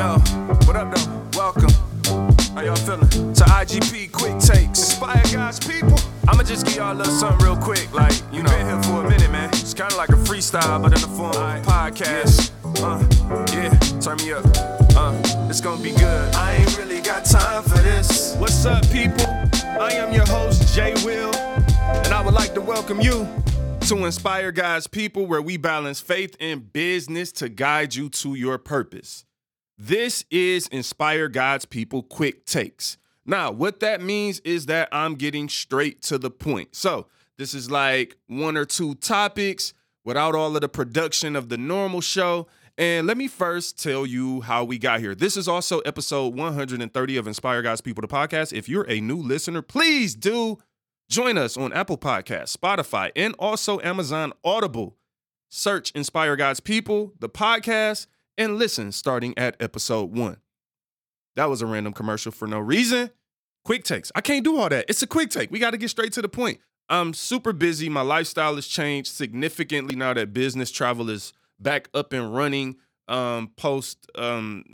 Yo, what up though? Welcome. How y'all feeling? To IGP Quick Takes. Inspire God's people. I'ma just give y'all a little something real quick. Like, you know, been here for a minute, man. It's kinda like a freestyle, but in the form of a podcast. Uh, yeah, turn me up. Uh, it's gonna be good. I ain't really got time for this. What's up, people? I am your host, Jay Will, and I would like to welcome you to Inspire God's People, where we balance faith and business to guide you to your purpose. This is Inspire God's People Quick Takes. Now, what that means is that I'm getting straight to the point. So, this is like one or two topics without all of the production of the normal show. And let me first tell you how we got here. This is also episode 130 of Inspire God's People, the podcast. If you're a new listener, please do join us on Apple Podcasts, Spotify, and also Amazon Audible. Search Inspire God's People, the podcast, and listen starting at episode one. That was a random commercial for no reason. Quick takes. I can't do all that. It's a quick take. We got to get straight to the point. I'm super busy. My lifestyle has changed significantly now that business travel is back up and running. Um, post, um,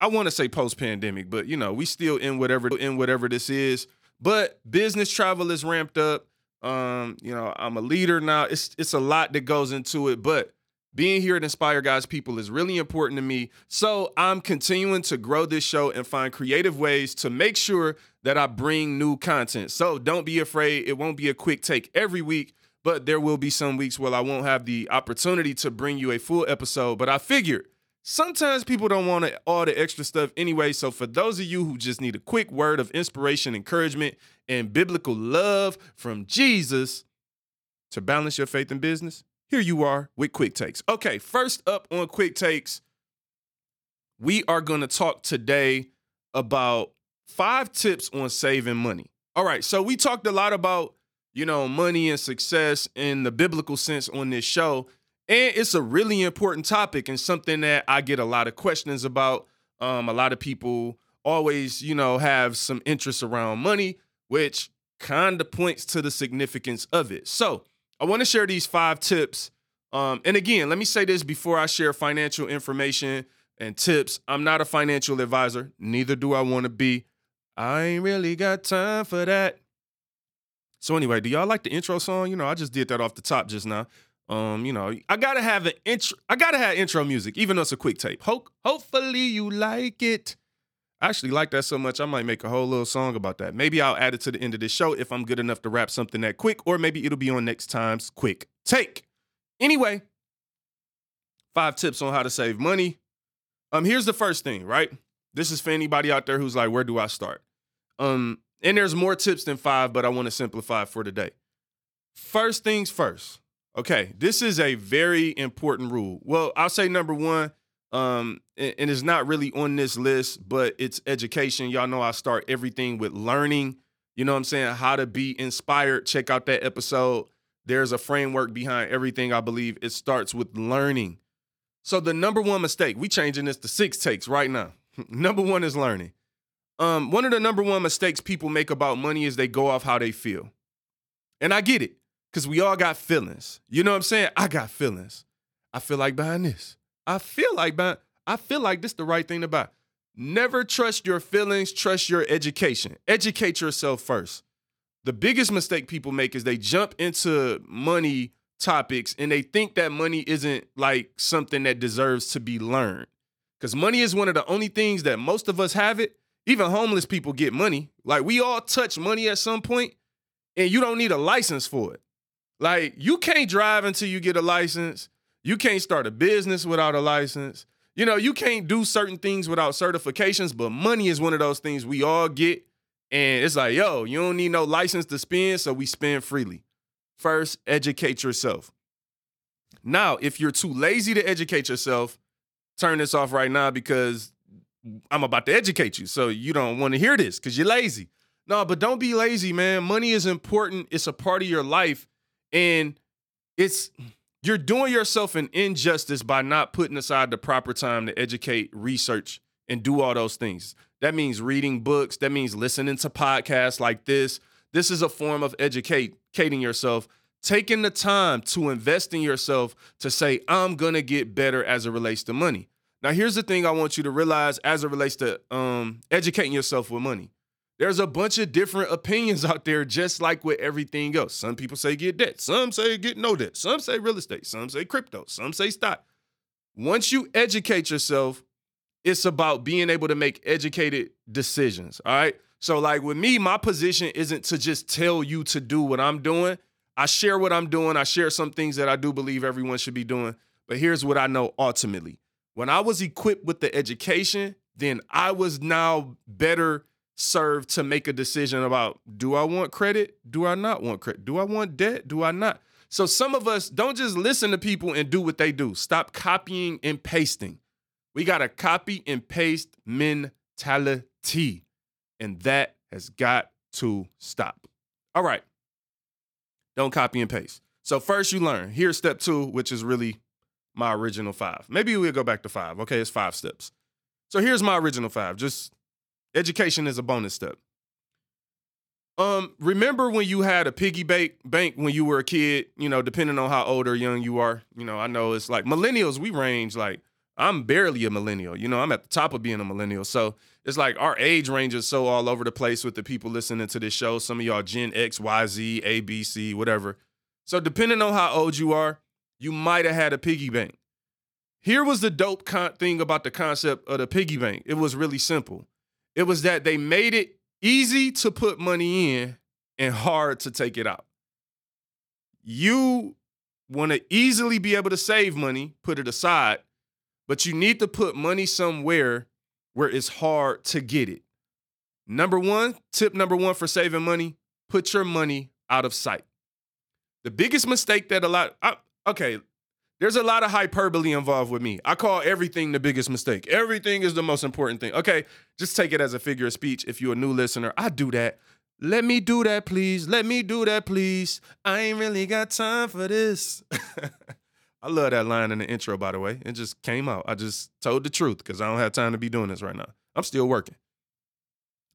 I want to say post pandemic, but you know, we still in whatever in whatever this is. But business travel is ramped up. Um, you know, I'm a leader now. It's it's a lot that goes into it, but being here at Inspire God's People is really important to me. So I'm continuing to grow this show and find creative ways to make sure that I bring new content. So don't be afraid. It won't be a quick take every week, but there will be some weeks where I won't have the opportunity to bring you a full episode. But I figured sometimes people don't want all the extra stuff anyway. So for those of you who just need a quick word of inspiration, encouragement, and biblical love from Jesus to balance your faith and business, here you are with quick takes. Okay, first up on quick takes, we are going to talk today about five tips on saving money. All right, so we talked a lot about, you know, money and success in the biblical sense on this show, and it's a really important topic and something that I get a lot of questions about. Um, a lot of people always, you know, have some interest around money, which kind of points to the significance of it. So, I want to share these five tips. Um, and again, let me say this before I share financial information and tips. I'm not a financial advisor, neither do I want to be. I ain't really got time for that. So anyway, do y'all like the intro song? You know, I just did that off the top just now. Um, you know, I gotta have an intro. I gotta have intro music, even though it's a quick tape. Ho- hopefully you like it. I actually like that so much, I might make a whole little song about that. Maybe I'll add it to the end of the show if I'm good enough to rap something that quick, or maybe it'll be on next time's quick take. Anyway, five tips on how to save money. Um, here's the first thing, right? This is for anybody out there who's like, where do I start? Um, and there's more tips than five, but I want to simplify for today. First things first. Okay, this is a very important rule. Well, I'll say number one, um, and, and it's not really on this list, but it's education. Y'all know I start everything with learning. You know what I'm saying? How to be inspired. Check out that episode. There's a framework behind everything. I believe it starts with learning. So the number one mistake, we changing this to six takes right now. number one is learning. Um, one of the number one mistakes people make about money is they go off how they feel. And I get it, because we all got feelings. You know what I'm saying? I got feelings. I feel like buying this. I feel like buying, I feel like this the right thing to buy. Never trust your feelings, trust your education. Educate yourself first. The biggest mistake people make is they jump into money topics and they think that money isn't like something that deserves to be learned. Because money is one of the only things that most of us have it. Even homeless people get money. Like we all touch money at some point, and you don't need a license for it. Like you can't drive until you get a license. You can't start a business without a license. You know, you can't do certain things without certifications, but money is one of those things we all get. And it's like, yo, you don't need no license to spend, so we spend freely. First, educate yourself. Now, if you're too lazy to educate yourself, turn this off right now because I'm about to educate you. So you don't want to hear this because you're lazy. No, but don't be lazy, man. Money is important. It's a part of your life. And it's you're doing yourself an injustice by not putting aside the proper time to educate, research, and do all those things. That means reading books, that means listening to podcasts like this. This is a form of educating yourself, taking the time to invest in yourself to say, I'm gonna get better as it relates to money. Now, here's the thing I want you to realize as it relates to um, educating yourself with money. There's a bunch of different opinions out there, just like with everything else. Some people say get debt, some say get no debt, some say real estate, some say crypto, some say stock. Once you educate yourself, it's about being able to make educated decisions. All right. So, like with me, my position isn't to just tell you to do what I'm doing. I share what I'm doing. I share some things that I do believe everyone should be doing. But here's what I know ultimately when I was equipped with the education, then I was now better served to make a decision about do I want credit? Do I not want credit? Do I want debt? Do I not? So some of us don't just listen to people and do what they do. Stop copying and pasting. We got a copy and paste mentality, and that has got to stop. All right. Don't copy and paste. So first you learn. Here's step 2, which is really my original five. Maybe we'll go back to five. Okay, it's five steps. So here's my original five. Just education is a bonus step. Um, remember when you had a piggy bank bank when you were a kid, you know, depending on how old or young you are. You know, I know it's like millennials, we range like I'm barely a millennial. You know, I'm at the top of being a millennial. So it's like our age range is so all over the place with the people listening to this show. Some of y'all Gen X, Y, Z, A, B, C, whatever. So depending on how old you are, you might have had a piggy bank. Here was the dope con- thing about the concept of the piggy bank. It was really simple. It was that they made it easy to put money in and hard to take it out. You want to easily be able to save money, put it aside, but you need to put money somewhere where it's hard to get it. Number one, tip number one for saving money put your money out of sight. The biggest mistake that a lot, I, okay, there's a lot of hyperbole involved with me. I call everything the biggest mistake. Everything is the most important thing. Okay, just take it as a figure of speech. If you're a new listener, I do that. Let me do that, please. Let me do that, please. I ain't really got time for this. I love that line in the intro, by the way. It just came out. I just told the truth because I don't have time to be doing this right now. I'm still working.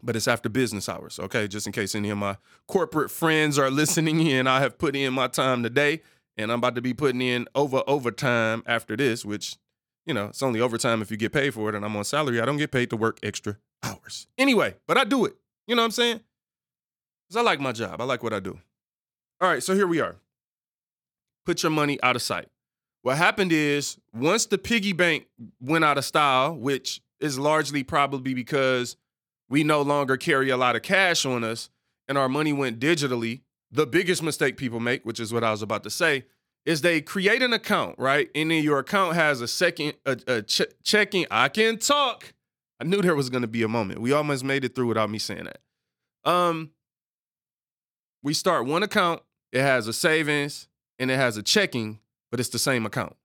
But it's after business hours, okay? Just in case any of my corporate friends are listening in, I have put in my time today and I'm about to be putting in over overtime after this, which, you know, it's only overtime if you get paid for it, and I'm on salary. I don't get paid to work extra hours. Anyway, but I do it. You know what I'm saying? Because I like my job. I like what I do. All right, so here we are. Put your money out of sight. What happened is once the piggy bank went out of style, which is largely probably because we no longer carry a lot of cash on us and our money went digitally, the biggest mistake people make, which is what I was about to say, is they create an account, right? And then your account has a second a, a ch- checking. I can talk. I knew there was going to be a moment. We almost made it through without me saying that. Um, we start one account. It has a savings and it has a checking, but it's the same account.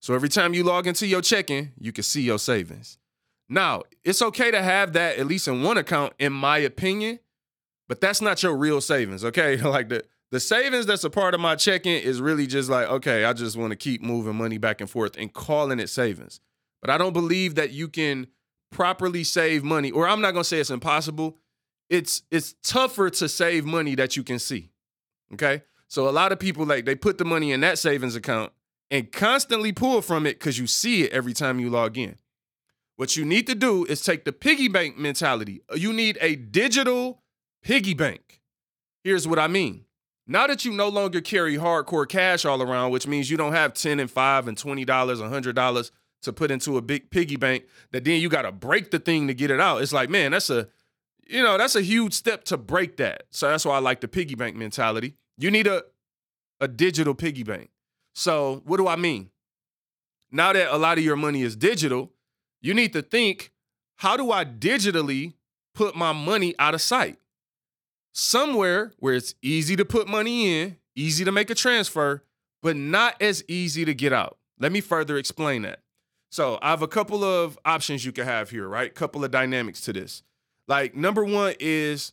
So every time you log into your checking, you can see your savings. Now, it's okay to have that at least in one account, in my opinion, but that's not your real savings, okay? like the the savings that's a part of my checking is really just like, okay, I just want to keep moving money back and forth and calling it savings. But I don't believe that you can properly save money, or I'm not gonna say it's impossible. It's it's tougher to save money that you can see. Okay. So a lot of people like they put the money in that savings account and constantly pull from it because you see it every time you log in. What you need to do is take the piggy bank mentality. You need a digital Piggy bank. Here's what I mean. Now that you no longer carry hardcore cash all around, which means you don't have 10 and 5 and $20, $100 to put into a big piggy bank, that then you got to break the thing to get it out. It's like, man, that's a you know, that's a huge step to break that. So that's why I like the piggy bank mentality. You need a a digital piggy bank. So, what do I mean? Now that a lot of your money is digital, you need to think, how do I digitally put my money out of sight? Somewhere where it's easy to put money in, easy to make a transfer, but not as easy to get out. Let me further explain that. So, I have a couple of options you can have here, right? Couple of dynamics to this. Like number 1 is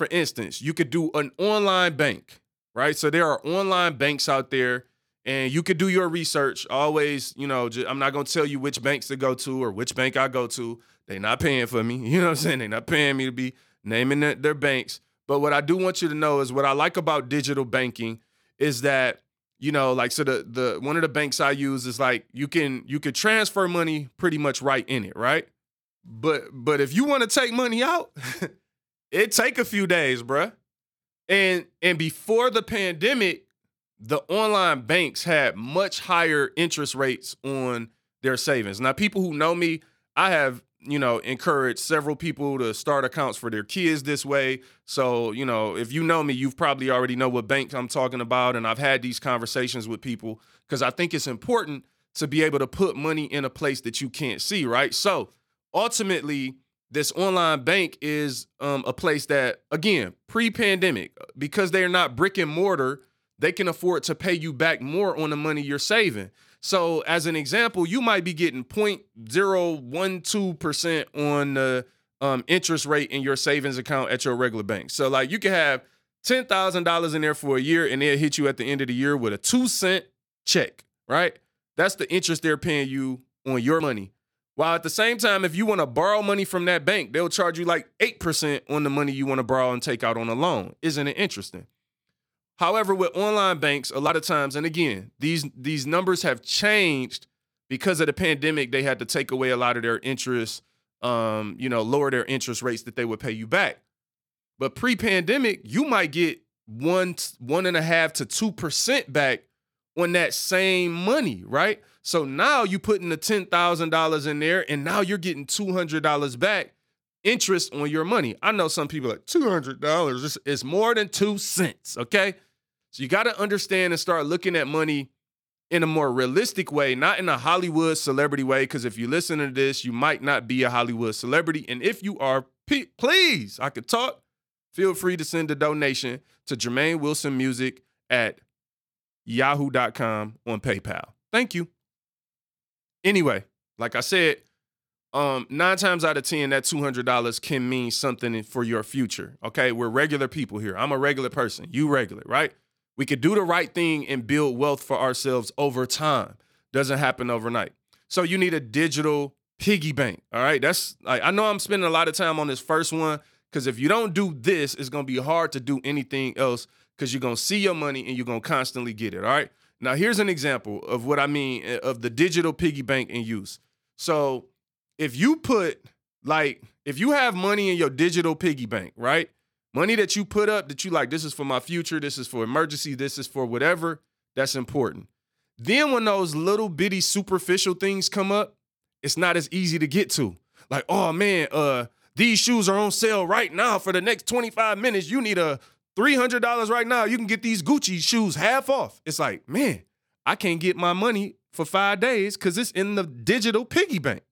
for instance, you could do an online bank, right? So there are online banks out there and you could do your research. Always, you know, I'm not going to tell you which banks to go to or which bank I go to. They're not paying for me. You know what I'm saying? They're not paying me to be naming their banks. But what I do want you to know is what I like about digital banking is that you know, like so the the one of the banks I use is like you can you can transfer money pretty much right in it, right? But but if you want to take money out, it take a few days, bruh. And and before the pandemic, the online banks had much higher interest rates on their savings. Now, people who know me, I have you know encourage several people to start accounts for their kids this way. So you know, if you know me, you've probably already know what bank I'm talking about, and I've had these conversations with people because I think it's important to be able to put money in a place that you can't see, right? So ultimately this online bank is um, a place that, again, pre pandemic, because they're not brick and mortar, they can afford to pay you back more on the money you're saving. So, as an example, you might be getting 0.012% on the um, interest rate in your savings account at your regular bank. So, like, you can have $10,000 in there for a year and they'll hit you at the end of the year with a two cent check, right? That's the interest they're paying you on your money. While at the same time, if you want to borrow money from that bank, they'll charge you like 8% on the money you want to borrow and take out on a loan. Isn't it interesting? However, with online banks, a lot of times, and again, these these numbers have changed because of the pandemic. They had to take away a lot of their interest, um, you know, lower their interest rates that they would pay you back. But pre-pandemic, you might get one one and a half to two percent back on that same money, right? So now you're putting the ten thousand dollars in there, and now you're getting two hundred dollars back interest on your money. I know some people like two hundred dollars. It's more than two cents. Okay, so you got to understand and start looking at money in a more realistic way, not in a Hollywood celebrity way. Because if you listen to this, you might not be a Hollywood celebrity, and if you are, please, I could talk. Feel free to send a donation to Jermaine Wilson Music at yahoo.com on PayPal. Thank you. Anyway, like I said, um, nine times out of ten, that two hundred dollars can mean something for your future. Okay, we're regular people here. I'm a regular person. You regular, right? We could do the right thing and build wealth for ourselves over time. Doesn't happen overnight. So you need a digital piggy bank. All right, that's like I know I'm spending a lot of time on this first one because if you don't do this, it's gonna be hard to do anything else because you're gonna see your money and you're gonna constantly get it. All right. Now, here's an example of what I mean eh, of the digital piggy bank in use. So, if you put like, if you have money in your digital piggy bank, right? Money that you put up that you like, this is for my future, this is for emergency, this is for whatever, that's important. Then, when those little bitty superficial things come up, it's not as easy to get to. Like, oh man, uh, these shoes are on sale right now for the next 25 minutes. You need a $300 right now, you can get these Gucci shoes half off. It's like, man, I can't get my money for five days because it's in the digital piggy bank.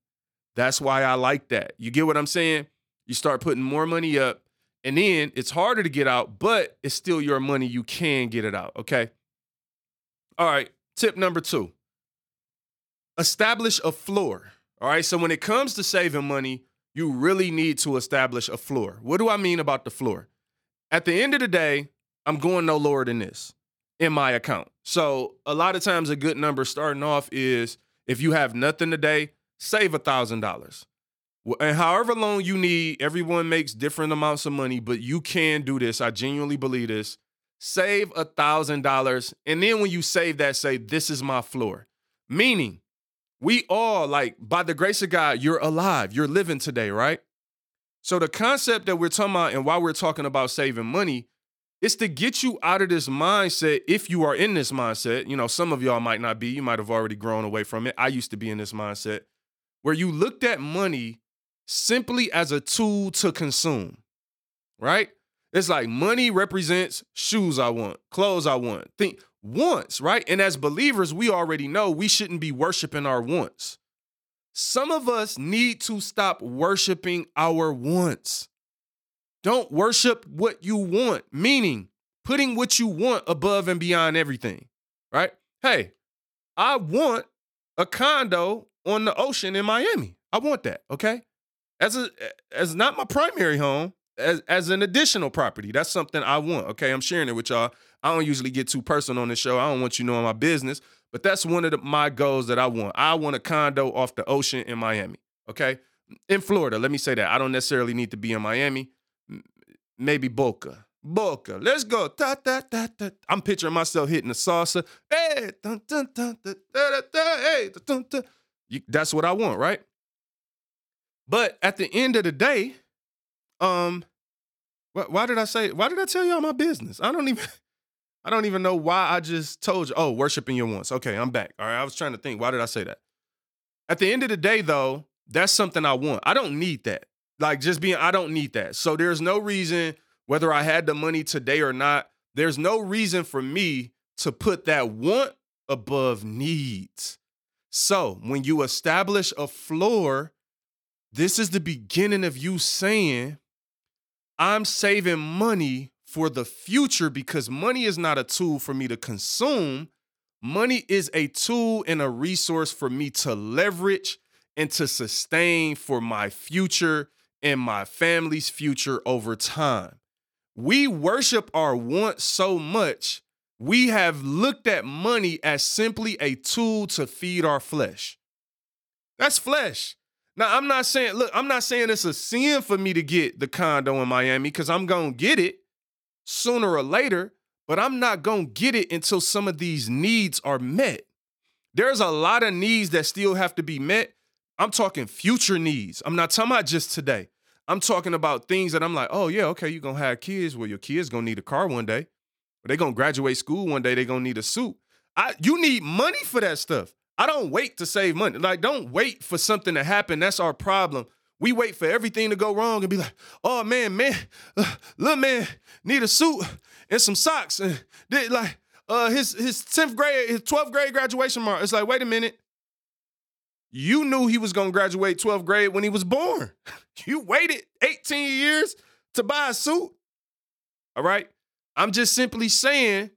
That's why I like that. You get what I'm saying? You start putting more money up, and then it's harder to get out, but it's still your money. You can get it out. Okay. All right. Tip number two establish a floor. All right. So when it comes to saving money, you really need to establish a floor. What do I mean about the floor? at the end of the day, I'm going no lower than this in my account. So a lot of times a good number starting off is if you have nothing today, save a thousand dollars. And however long you need, everyone makes different amounts of money, but you can do this. I genuinely believe this. Save a thousand dollars. And then when you save that, say, this is my floor. Meaning, we all, like, by the grace of God, you're alive. You're living today, right? So the concept that we're talking about and why we're talking about saving money is to get you out of this mindset if you are in this mindset. You know, some of y'all might not be, you might have already grown away from it. I used to be in this mindset where you looked at money simply as a tool to consume. Right? It's like money represents shoes I want, clothes I want, think wants, right? And as believers, we already know we shouldn't be worshiping our wants. Some of us need to stop worshiping our wants. Don't worship what you want, meaning putting what you want above and beyond everything, right? Hey, I want a condo on the ocean in Miami. I want that, okay? As a as not my primary home, as as an additional property. That's something I want, okay? I'm sharing it with y'all. I don't usually get too personal on the show. I don't want you knowing my business, but that's one of the, my goals that I want. I want a condo off the ocean in Miami. Okay. In Florida, let me say that. I don't necessarily need to be in Miami. Maybe Boca. Boca. Let's go. Ta, ta, ta, ta. I'm picturing myself hitting the salsa. Hey, dun, dun, dun, dun, dun, dun, hey, dun, dun. You, that's what I want, right? But at the end of the day, um, why, why did I say? Why did I tell y'all my business? I don't even. I don't even know why I just told you. Oh, worshiping your wants. Okay, I'm back. All right, I was trying to think. Why did I say that? At the end of the day, though, that's something I want. I don't need that. Like just being, I don't need that. So there's no reason, whether I had the money today or not, there's no reason for me to put that want above needs. So when you establish a floor, this is the beginning of you saying, I'm saving money for the future because money is not a tool for me to consume. Money is a tool and a resource for me to leverage and to sustain for my future and my family's future over time. We worship our wants so much, we have looked at money as simply a tool to feed our flesh. That's flesh. Now, I'm not saying, look, I'm not saying it's a sin for me to get the condo in Miami because I'm to get it sooner or later, but I'm not to get it until some of these needs are met. There's a lot of needs that still have to be met I'm talking future needs. I'm not talking about just today. I'm talking about things that I'm like, oh yeah, okay, you're gonna have kids. Well, your kids gonna need a car one day. Or they gonna graduate school one day, they gonna need a suit. I you need money for that stuff. I don't wait to save money. Like, don't wait for something to happen. That's our problem. We wait for everything to go wrong and be like, oh man, man, uh, little man need a suit and some socks. And they, like uh his his 10th grade, his 12th grade graduation mark. It's like, wait a minute. You knew he was to graduate 12th grade when he was born. You waited 18 years to buy a suit. All right. I'm just simply saying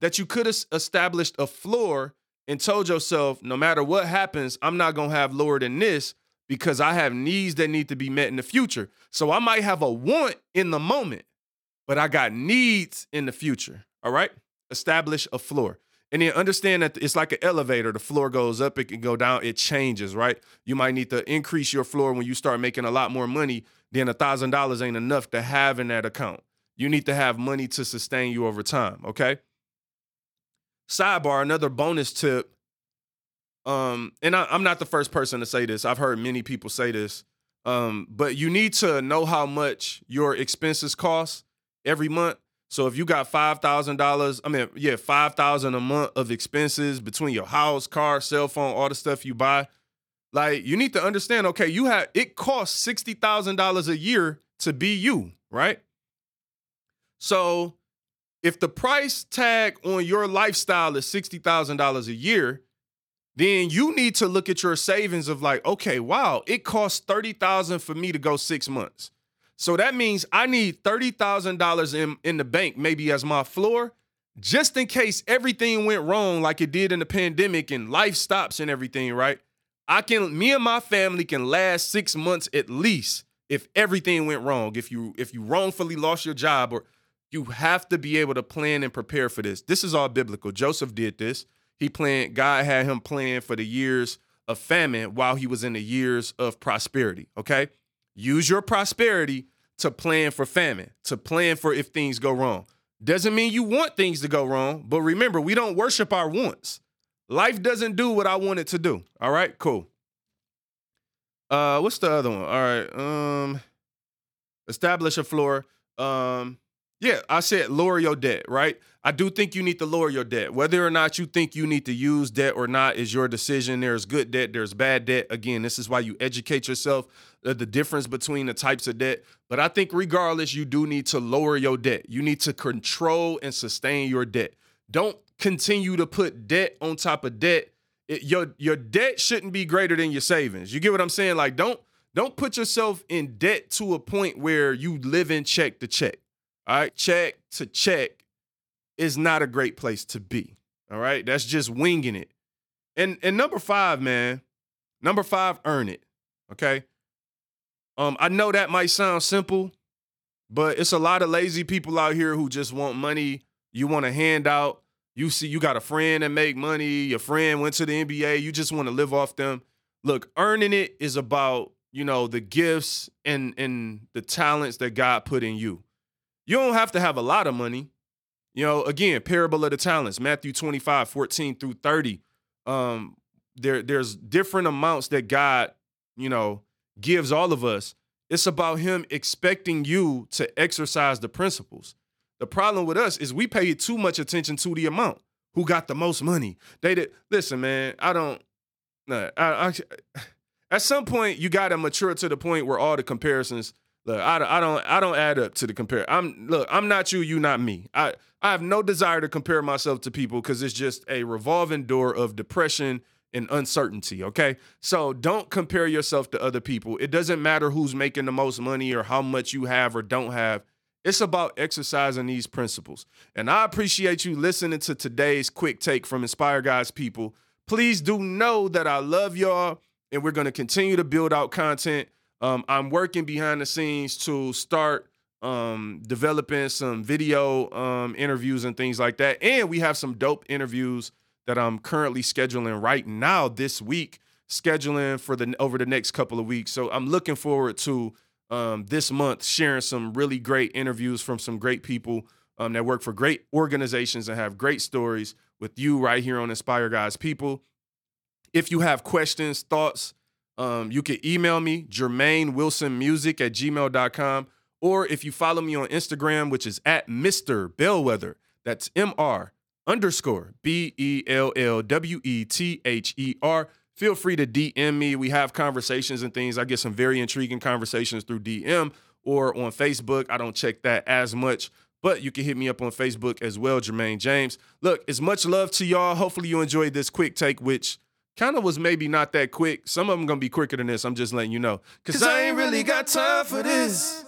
that you could have established a floor and told yourself, no matter what happens, I'm not to have lower than this because I have needs that need to be met in the future. So I might have a want in the moment, but I got needs in the future. All right. Establish a floor. And then understand that it's like an elevator. The floor goes up, it can go down, it changes, right? You might need to increase your floor when you start making a lot more money. Then a thousand dollars ain't enough to have in that account. You need to have money to sustain you over time, okay? Sidebar, another bonus tip. Um, and I, am not the first person to say this. I've heard many people say this. Um, but you need to know how much your expenses cost every month so if you got five thousand dollars, I mean, yeah, five thousand a month of expenses between your house, car, cell phone, all the stuff you buy, like you need to understand. Okay, you have it costs sixty thousand dollars a year to be you, right? So if the price tag on your lifestyle is sixty thousand dollars a year, then you need to look at your savings of like, okay, wow, it costs thirty thousand for me to go six months. So that means I need $30,000 in, in the bank, maybe as my floor, just in case everything went wrong like it did in the pandemic and life stops and everything, right? I can, me and my family can last six months at least if everything went wrong. If you if you wrongfully lost your job or you have to be able to plan and prepare for this. This is all biblical. Joseph did this. He planned, God had him plan for the years of famine while he was in the years of prosperity. Okay. Use your prosperity to plan for famine, to plan for if things go wrong. Doesn't mean you want things to go wrong, but remember, we don't worship our wants. Life doesn't do what I want it to do. All right, cool. Uh, what's the other one? All right. Um, establish a floor. Um, yeah, I said lower your debt, right? I do think you need to lower your debt. Whether or not you think you need to use debt or not is your decision. There's good debt, there's bad debt. Again, this is why you educate yourself uh, the difference between the types of debt. But I think regardless, you do need to lower your debt. You need to control and sustain your debt. Don't continue to put debt on top of debt. It, your your debt shouldn't be greater than your savings. You get what I'm saying? Like don't don't put yourself in debt to a point where you live in check to check. All right, check to check is not a great place to be. All right, that's just winging it. And and number five, man, number five, earn it. Okay. Um, I know that might sound simple, but it's a lot of lazy people out here who just want money. You want a handout. You see, you got a friend that make money. Your friend went to the NBA. You just want to live off them. Look, earning it is about you know the gifts and and the talents that God put in you. You don't have to have a lot of money. You know, again, parable of the talents, Matthew 25, 14 through 30. Um, there, there's different amounts that God, you know, gives all of us. It's about him expecting you to exercise the principles. The problem with us is we pay too much attention to the amount. Who got the most money? They did. Listen, man, I don't. Nah, I, I, at some point, you got to mature to the point where all the comparisons. Look, I, I don't, I don't add up to the compare. I'm look, I'm not you, you not me. I, I have no desire to compare myself to people because it's just a revolving door of depression and uncertainty. Okay, so don't compare yourself to other people. It doesn't matter who's making the most money or how much you have or don't have. It's about exercising these principles. And I appreciate you listening to today's quick take from Inspire God's people. Please do know that I love y'all and we're going to continue to build out content. Um, I'm working behind the scenes to start um, developing some video um, interviews and things like that. And we have some dope interviews that I'm currently scheduling right now this week, scheduling for the over the next couple of weeks. So I'm looking forward to um, this month sharing some really great interviews from some great people um, that work for great organizations and have great stories with you right here on Inspire God's People. If you have questions, thoughts, um, you can email me, Jermaine at gmail.com. Or if you follow me on Instagram, which is at Mr. Bellwether, that's M R underscore B E L L W E T H E R feel free to DM me. We have conversations and things. I get some very intriguing conversations through DM or on Facebook. I don't check that as much, but you can hit me up on Facebook as well, Jermaine James. Look, it's much love to y'all. Hopefully, you enjoyed this quick take, which kind of was maybe not that quick. Some of them gonna be quicker than this. I'm just letting you know. Cause, Cause I ain't really got time for this.